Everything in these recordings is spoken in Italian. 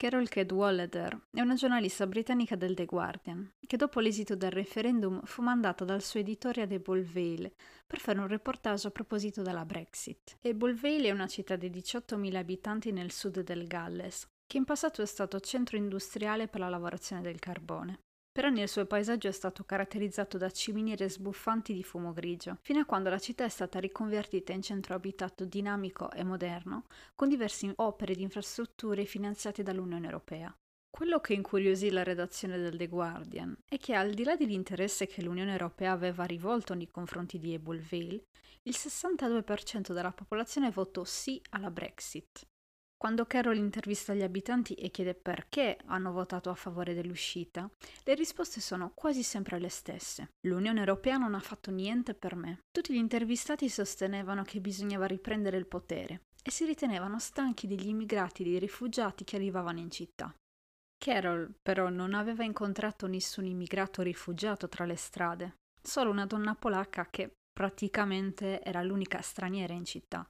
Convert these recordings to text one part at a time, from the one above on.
Carol Cadwalader è una giornalista britannica del The Guardian, che dopo l'esito del referendum fu mandata dal suo editore ad Eble Vale per fare un reportage a proposito della Brexit. Eble Vale è una città di 18.000 abitanti nel sud del Galles, che in passato è stato centro industriale per la lavorazione del carbone. Per anni il suo paesaggio è stato caratterizzato da ciminiere sbuffanti di fumo grigio, fino a quando la città è stata riconvertita in centro abitato dinamico e moderno, con diverse opere di infrastrutture finanziate dall'Unione Europea. Quello che incuriosì la redazione del The Guardian è che al di là dell'interesse che l'Unione Europea aveva rivolto nei confronti di Vale, il 62% della popolazione votò sì alla Brexit. Quando Carol intervista gli abitanti e chiede perché hanno votato a favore dell'uscita, le risposte sono quasi sempre le stesse. L'Unione Europea non ha fatto niente per me. Tutti gli intervistati sostenevano che bisognava riprendere il potere e si ritenevano stanchi degli immigrati e dei rifugiati che arrivavano in città. Carol però non aveva incontrato nessun immigrato rifugiato tra le strade, solo una donna polacca che praticamente era l'unica straniera in città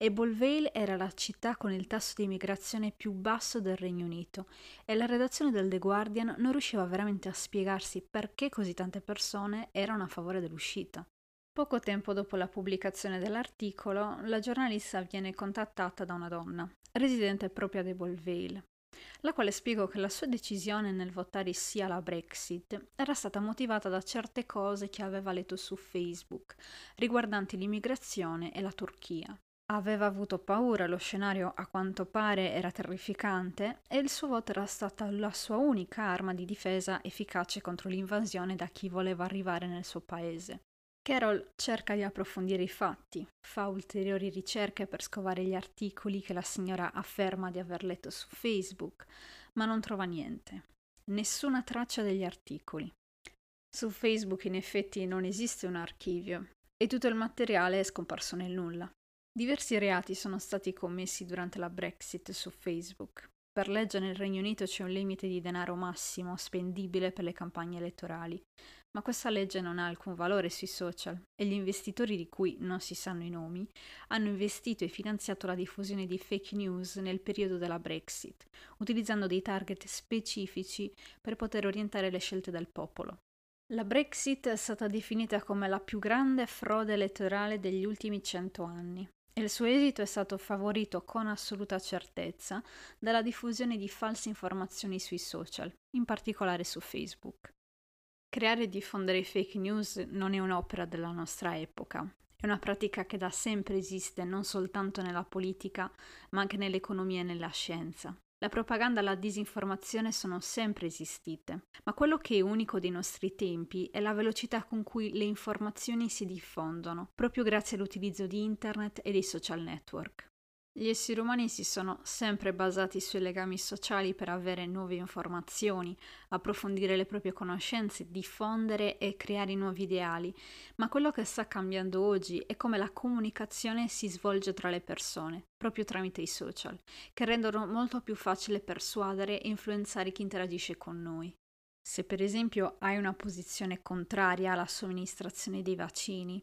e Bolvale era la città con il tasso di immigrazione più basso del Regno Unito e la redazione del The Guardian non riusciva veramente a spiegarsi perché così tante persone erano a favore dell'uscita. Poco tempo dopo la pubblicazione dell'articolo, la giornalista viene contattata da una donna, residente proprio ad Ebolvale, la quale spiegò che la sua decisione nel votare sì alla Brexit era stata motivata da certe cose che aveva letto su Facebook riguardanti l'immigrazione e la Turchia. Aveva avuto paura, lo scenario a quanto pare era terrificante e il suo voto era stata la sua unica arma di difesa efficace contro l'invasione da chi voleva arrivare nel suo paese. Carol cerca di approfondire i fatti, fa ulteriori ricerche per scovare gli articoli che la signora afferma di aver letto su Facebook, ma non trova niente. Nessuna traccia degli articoli. Su Facebook in effetti non esiste un archivio e tutto il materiale è scomparso nel nulla. Diversi reati sono stati commessi durante la Brexit su Facebook. Per legge nel Regno Unito c'è un limite di denaro massimo spendibile per le campagne elettorali, ma questa legge non ha alcun valore sui social e gli investitori di cui non si sanno i nomi hanno investito e finanziato la diffusione di fake news nel periodo della Brexit, utilizzando dei target specifici per poter orientare le scelte del popolo. La Brexit è stata definita come la più grande frode elettorale degli ultimi cento anni il suo esito è stato favorito con assoluta certezza dalla diffusione di false informazioni sui social, in particolare su Facebook. Creare e diffondere fake news non è un'opera della nostra epoca, è una pratica che da sempre esiste non soltanto nella politica, ma anche nell'economia e nella scienza. La propaganda e la disinformazione sono sempre esistite, ma quello che è unico dei nostri tempi è la velocità con cui le informazioni si diffondono, proprio grazie all'utilizzo di internet e dei social network. Gli esseri umani si sono sempre basati sui legami sociali per avere nuove informazioni, approfondire le proprie conoscenze, diffondere e creare nuovi ideali, ma quello che sta cambiando oggi è come la comunicazione si svolge tra le persone, proprio tramite i social, che rendono molto più facile persuadere e influenzare chi interagisce con noi. Se per esempio hai una posizione contraria alla somministrazione dei vaccini,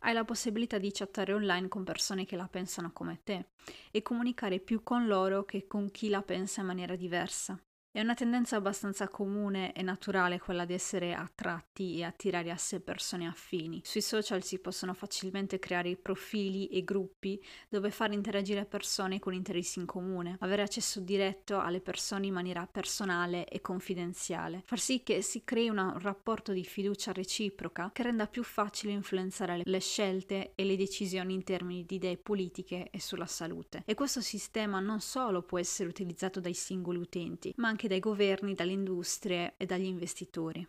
hai la possibilità di chattare online con persone che la pensano come te e comunicare più con loro che con chi la pensa in maniera diversa. È una tendenza abbastanza comune e naturale quella di essere attratti e attirare a sé persone affini. Sui social si possono facilmente creare profili e gruppi dove far interagire persone con interessi in comune, avere accesso diretto alle persone in maniera personale e confidenziale, far sì che si crei un rapporto di fiducia reciproca che renda più facile influenzare le scelte e le decisioni in termini di idee politiche e sulla salute. E questo sistema non solo può essere utilizzato dai singoli utenti, ma anche dai governi, dalle industrie e dagli investitori.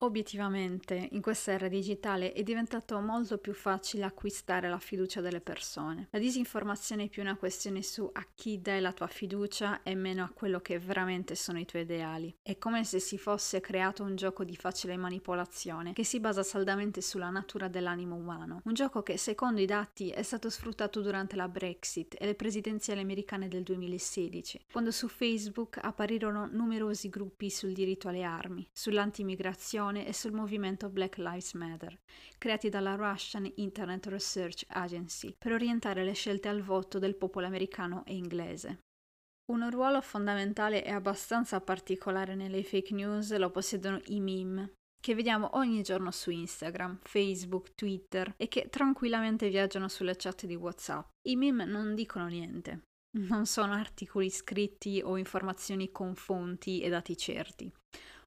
Obiettivamente, in questa era digitale è diventato molto più facile acquistare la fiducia delle persone. La disinformazione è più una questione su a chi dai la tua fiducia e meno a quello che veramente sono i tuoi ideali. È come se si fosse creato un gioco di facile manipolazione che si basa saldamente sulla natura dell'animo umano. Un gioco che, secondo i dati, è stato sfruttato durante la Brexit e le presidenziali americane del 2016, quando su Facebook apparirono numerosi gruppi sul diritto alle armi, sull'antimigrazione e sul movimento Black Lives Matter, creati dalla Russian Internet Research Agency per orientare le scelte al voto del popolo americano e inglese. Un ruolo fondamentale e abbastanza particolare nelle fake news lo possiedono i meme, che vediamo ogni giorno su Instagram, Facebook, Twitter e che tranquillamente viaggiano sulle chat di WhatsApp. I meme non dicono niente, non sono articoli scritti o informazioni con fonti e dati certi.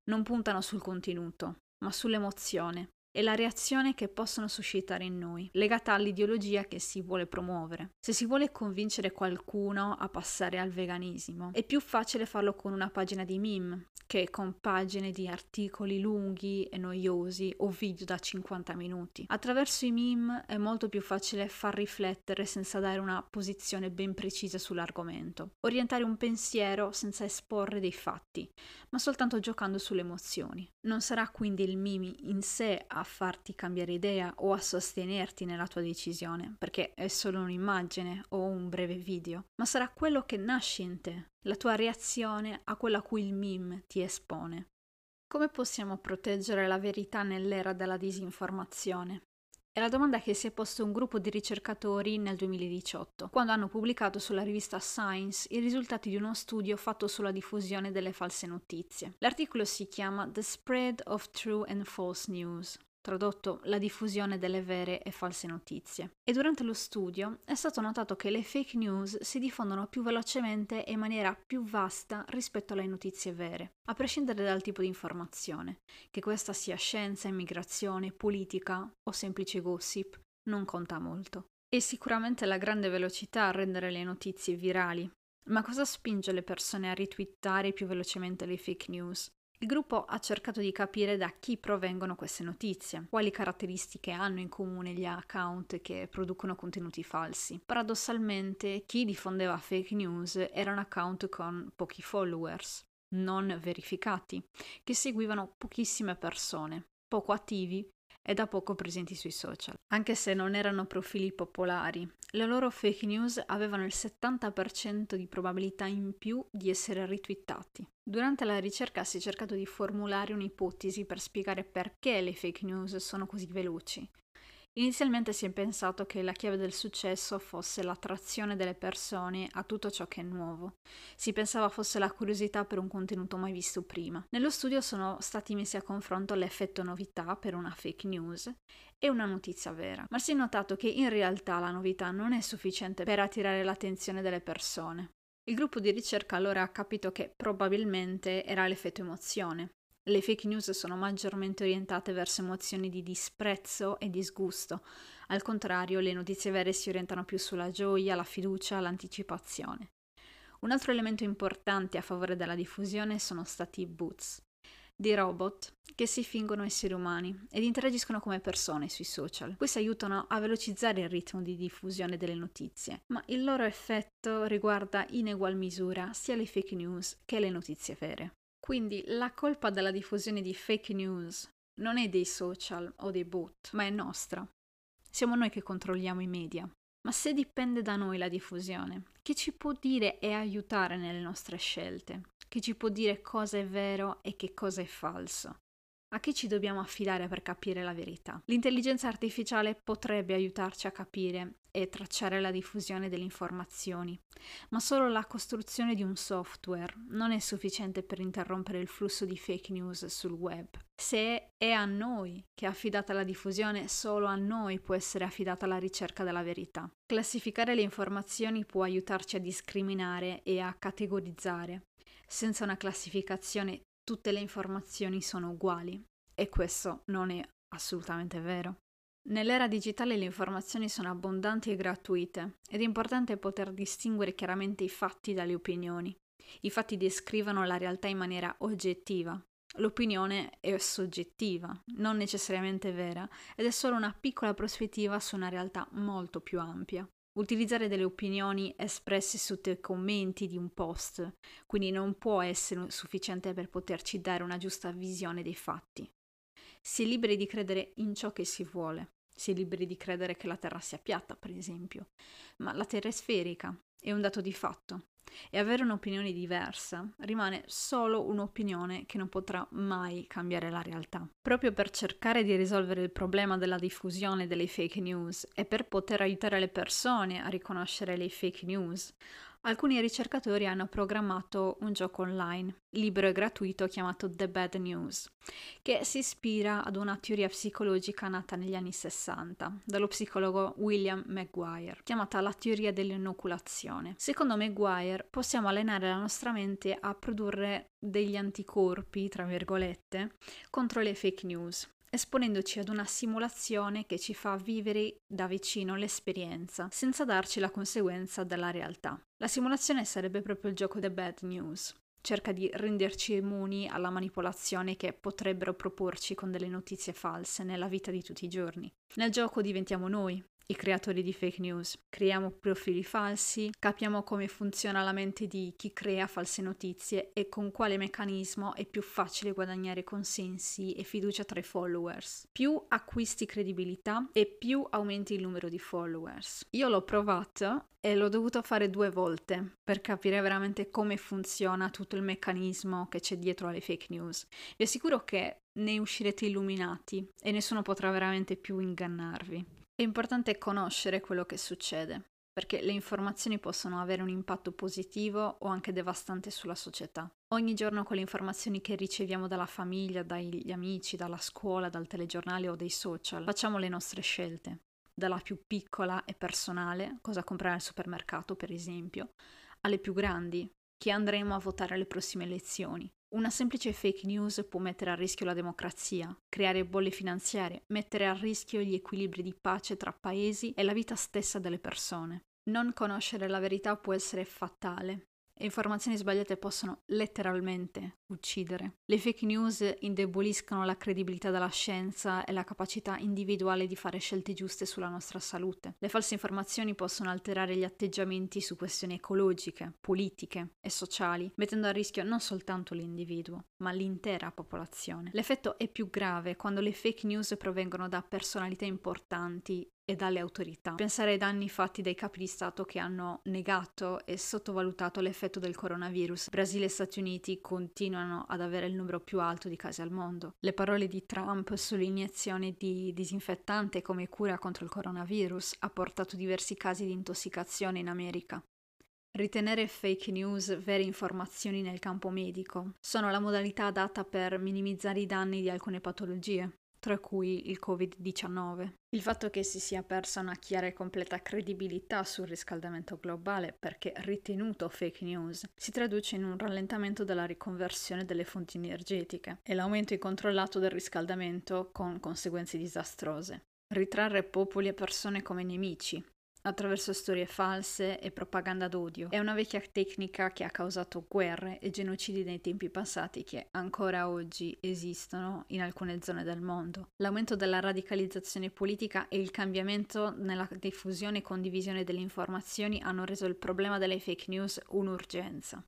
Non puntano sul contenuto, ma sull'emozione, e la reazione che possono suscitare in noi, legata all'ideologia che si vuole promuovere. Se si vuole convincere qualcuno a passare al veganismo, è più facile farlo con una pagina di meme che con pagine di articoli lunghi e noiosi o video da 50 minuti. Attraverso i meme è molto più facile far riflettere senza dare una posizione ben precisa sull'argomento, orientare un pensiero senza esporre dei fatti, ma soltanto giocando sulle emozioni. Non sarà quindi il meme in sé a farti cambiare idea o a sostenerti nella tua decisione, perché è solo un'immagine o un breve video, ma sarà quello che nasce in te, la tua reazione a quello a cui il meme ti espone. Come possiamo proteggere la verità nell'era della disinformazione? È la domanda che si è posto un gruppo di ricercatori nel 2018, quando hanno pubblicato sulla rivista Science i risultati di uno studio fatto sulla diffusione delle false notizie. L'articolo si chiama The Spread of True and False News, tradotto la diffusione delle vere e false notizie. E durante lo studio è stato notato che le fake news si diffondono più velocemente e in maniera più vasta rispetto alle notizie vere, a prescindere dal tipo di informazione, che questa sia scienza, immigrazione, politica o semplice gossip, non conta molto. E sicuramente la grande velocità a rendere le notizie virali. Ma cosa spinge le persone a ritwittare più velocemente le fake news? Il gruppo ha cercato di capire da chi provengono queste notizie, quali caratteristiche hanno in comune gli account che producono contenuti falsi. Paradossalmente, chi diffondeva fake news era un account con pochi followers, non verificati, che seguivano pochissime persone, poco attivi e da poco presenti sui social. Anche se non erano profili popolari, le loro fake news avevano il 70% di probabilità in più di essere ritwittati. Durante la ricerca si è cercato di formulare un'ipotesi per spiegare perché le fake news sono così veloci Inizialmente si è pensato che la chiave del successo fosse l'attrazione delle persone a tutto ciò che è nuovo. Si pensava fosse la curiosità per un contenuto mai visto prima. Nello studio sono stati messi a confronto l'effetto novità per una fake news e una notizia vera, ma si è notato che in realtà la novità non è sufficiente per attirare l'attenzione delle persone. Il gruppo di ricerca allora ha capito che probabilmente era l'effetto emozione, le fake news sono maggiormente orientate verso emozioni di disprezzo e disgusto. Al contrario, le notizie vere si orientano più sulla gioia, la fiducia, l'anticipazione. Un altro elemento importante a favore della diffusione sono stati i boots, dei robot che si fingono esseri umani ed interagiscono come persone sui social. Questi aiutano a velocizzare il ritmo di diffusione delle notizie, ma il loro effetto riguarda in egual misura sia le fake news che le notizie vere. Quindi la colpa della diffusione di fake news non è dei social o dei bot, ma è nostra. Siamo noi che controlliamo i media. Ma se dipende da noi la diffusione, chi ci può dire e aiutare nelle nostre scelte? Chi ci può dire cosa è vero e che cosa è falso? A chi ci dobbiamo affidare per capire la verità? L'intelligenza artificiale potrebbe aiutarci a capire e tracciare la diffusione delle informazioni, ma solo la costruzione di un software non è sufficiente per interrompere il flusso di fake news sul web. Se è a noi che è affidata la diffusione, solo a noi può essere affidata la ricerca della verità. Classificare le informazioni può aiutarci a discriminare e a categorizzare. Senza una classificazione tutte le informazioni sono uguali e questo non è assolutamente vero. Nell'era digitale le informazioni sono abbondanti e gratuite ed è importante poter distinguere chiaramente i fatti dalle opinioni. I fatti descrivono la realtà in maniera oggettiva. L'opinione è soggettiva, non necessariamente vera, ed è solo una piccola prospettiva su una realtà molto più ampia utilizzare delle opinioni espresse sotto i commenti di un post, quindi non può essere sufficiente per poterci dare una giusta visione dei fatti. Si è liberi di credere in ciò che si vuole, si è liberi di credere che la Terra sia piatta, per esempio, ma la Terra è sferica, è un dato di fatto, e avere un'opinione diversa rimane solo un'opinione che non potrà mai cambiare la realtà. Proprio per cercare di risolvere il problema della diffusione delle fake news e per poter aiutare le persone a riconoscere le fake news, alcuni ricercatori hanno programmato un gioco online, libero e gratuito, chiamato The Bad News, che si ispira ad una teoria psicologica nata negli anni 60 dallo psicologo William Maguire, chiamata la teoria dell'inoculazione. Secondo Maguire possiamo allenare la nostra mente a produrre degli anticorpi, tra virgolette, contro le fake news esponendoci ad una simulazione che ci fa vivere da vicino l'esperienza, senza darci la conseguenza della realtà. La simulazione sarebbe proprio il gioco The Bad News. Cerca di renderci immuni alla manipolazione che potrebbero proporci con delle notizie false nella vita di tutti i giorni. Nel gioco diventiamo noi, i creatori di fake news. Creiamo profili falsi, capiamo come funziona la mente di chi crea false notizie e con quale meccanismo è più facile guadagnare consensi e fiducia tra i followers. Più acquisti credibilità e più aumenti il numero di followers. Io l'ho provato e l'ho dovuto fare due volte per capire veramente come funziona tutto il meccanismo che c'è dietro alle fake news. Vi assicuro che ne uscirete illuminati e nessuno potrà veramente più ingannarvi. È importante conoscere quello che succede, perché le informazioni possono avere un impatto positivo o anche devastante sulla società. Ogni giorno con le informazioni che riceviamo dalla famiglia, dagli amici, dalla scuola, dal telegiornale o dai social, facciamo le nostre scelte, dalla più piccola e personale, cosa comprare al supermercato per esempio, alle più grandi, chi andremo a votare alle prossime elezioni, una semplice fake news può mettere a rischio la democrazia, creare bolle finanziarie, mettere a rischio gli equilibri di pace tra paesi e la vita stessa delle persone. Non conoscere la verità può essere fatale informazioni sbagliate possono letteralmente uccidere. Le fake news indeboliscono la credibilità della scienza e la capacità individuale di fare scelte giuste sulla nostra salute. Le false informazioni possono alterare gli atteggiamenti su questioni ecologiche, politiche e sociali, mettendo a rischio non soltanto l'individuo, ma l'intera popolazione. L'effetto è più grave quando le fake news provengono da personalità importanti e dalle autorità. Pensare ai danni fatti dai capi di Stato che hanno negato e sottovalutato l'effetto del coronavirus. Brasile e Stati Uniti continuano ad avere il numero più alto di casi al mondo. Le parole di Trump sull'iniezione di disinfettante come cura contro il coronavirus ha portato diversi casi di intossicazione in America. Ritenere fake news vere informazioni nel campo medico sono la modalità adatta per minimizzare i danni di alcune patologie tra cui il Covid-19. Il fatto che si sia persa una chiara e completa credibilità sul riscaldamento globale perché ritenuto fake news si traduce in un rallentamento della riconversione delle fonti energetiche e l'aumento incontrollato del riscaldamento con conseguenze disastrose. Ritrarre popoli e persone come nemici, attraverso storie false e propaganda d'odio. È una vecchia tecnica che ha causato guerre e genocidi nei tempi passati che ancora oggi esistono in alcune zone del mondo. L'aumento della radicalizzazione politica e il cambiamento nella diffusione e condivisione delle informazioni hanno reso il problema delle fake news un'urgenza.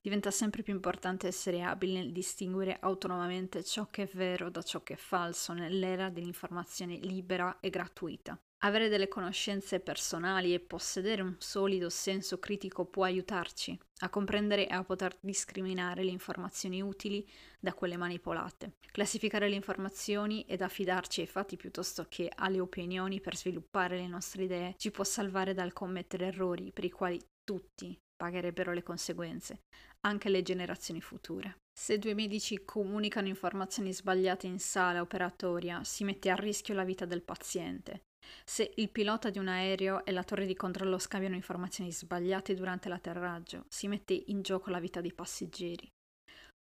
Diventa sempre più importante essere abili nel distinguere autonomamente ciò che è vero da ciò che è falso nell'era dell'informazione libera e gratuita. Avere delle conoscenze personali e possedere un solido senso critico può aiutarci a comprendere e a poter discriminare le informazioni utili da quelle manipolate, classificare le informazioni ed affidarci ai fatti piuttosto che alle opinioni per sviluppare le nostre idee ci può salvare dal commettere errori per i quali tutti pagherebbero le conseguenze, anche le generazioni future. Se due medici comunicano informazioni sbagliate in sala operatoria, si mette a rischio la vita del paziente. Se il pilota di un aereo e la torre di controllo scambiano informazioni sbagliate durante l'atterraggio, si mette in gioco la vita dei passeggeri.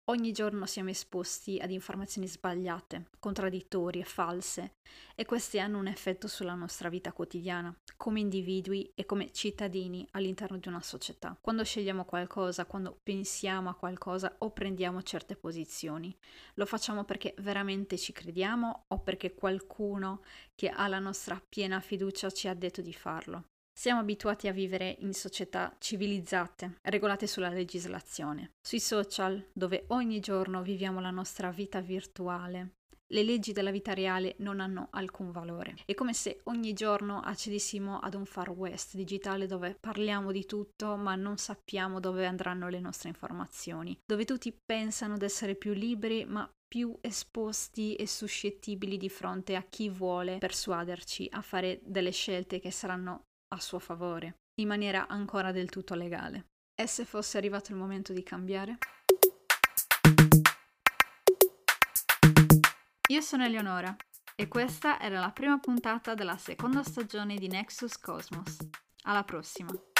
Ogni giorno siamo esposti ad informazioni sbagliate, contraddittorie, false e queste hanno un effetto sulla nostra vita quotidiana, come individui e come cittadini all'interno di una società. Quando scegliamo qualcosa, quando pensiamo a qualcosa o prendiamo certe posizioni, lo facciamo perché veramente ci crediamo o perché qualcuno che ha la nostra piena fiducia ci ha detto di farlo. Siamo abituati a vivere in società civilizzate, regolate sulla legislazione. Sui social, dove ogni giorno viviamo la nostra vita virtuale, le leggi della vita reale non hanno alcun valore. È come se ogni giorno accedessimo ad un far west digitale dove parliamo di tutto ma non sappiamo dove andranno le nostre informazioni, dove tutti pensano di essere più liberi ma più esposti e suscettibili di fronte a chi vuole persuaderci a fare delle scelte che saranno a suo favore. in maniera ancora del tutto legale. E se fosse arrivato il momento di cambiare? Io sono Eleonora e questa era la prima puntata della seconda stagione di Nexus Cosmos. Alla prossima!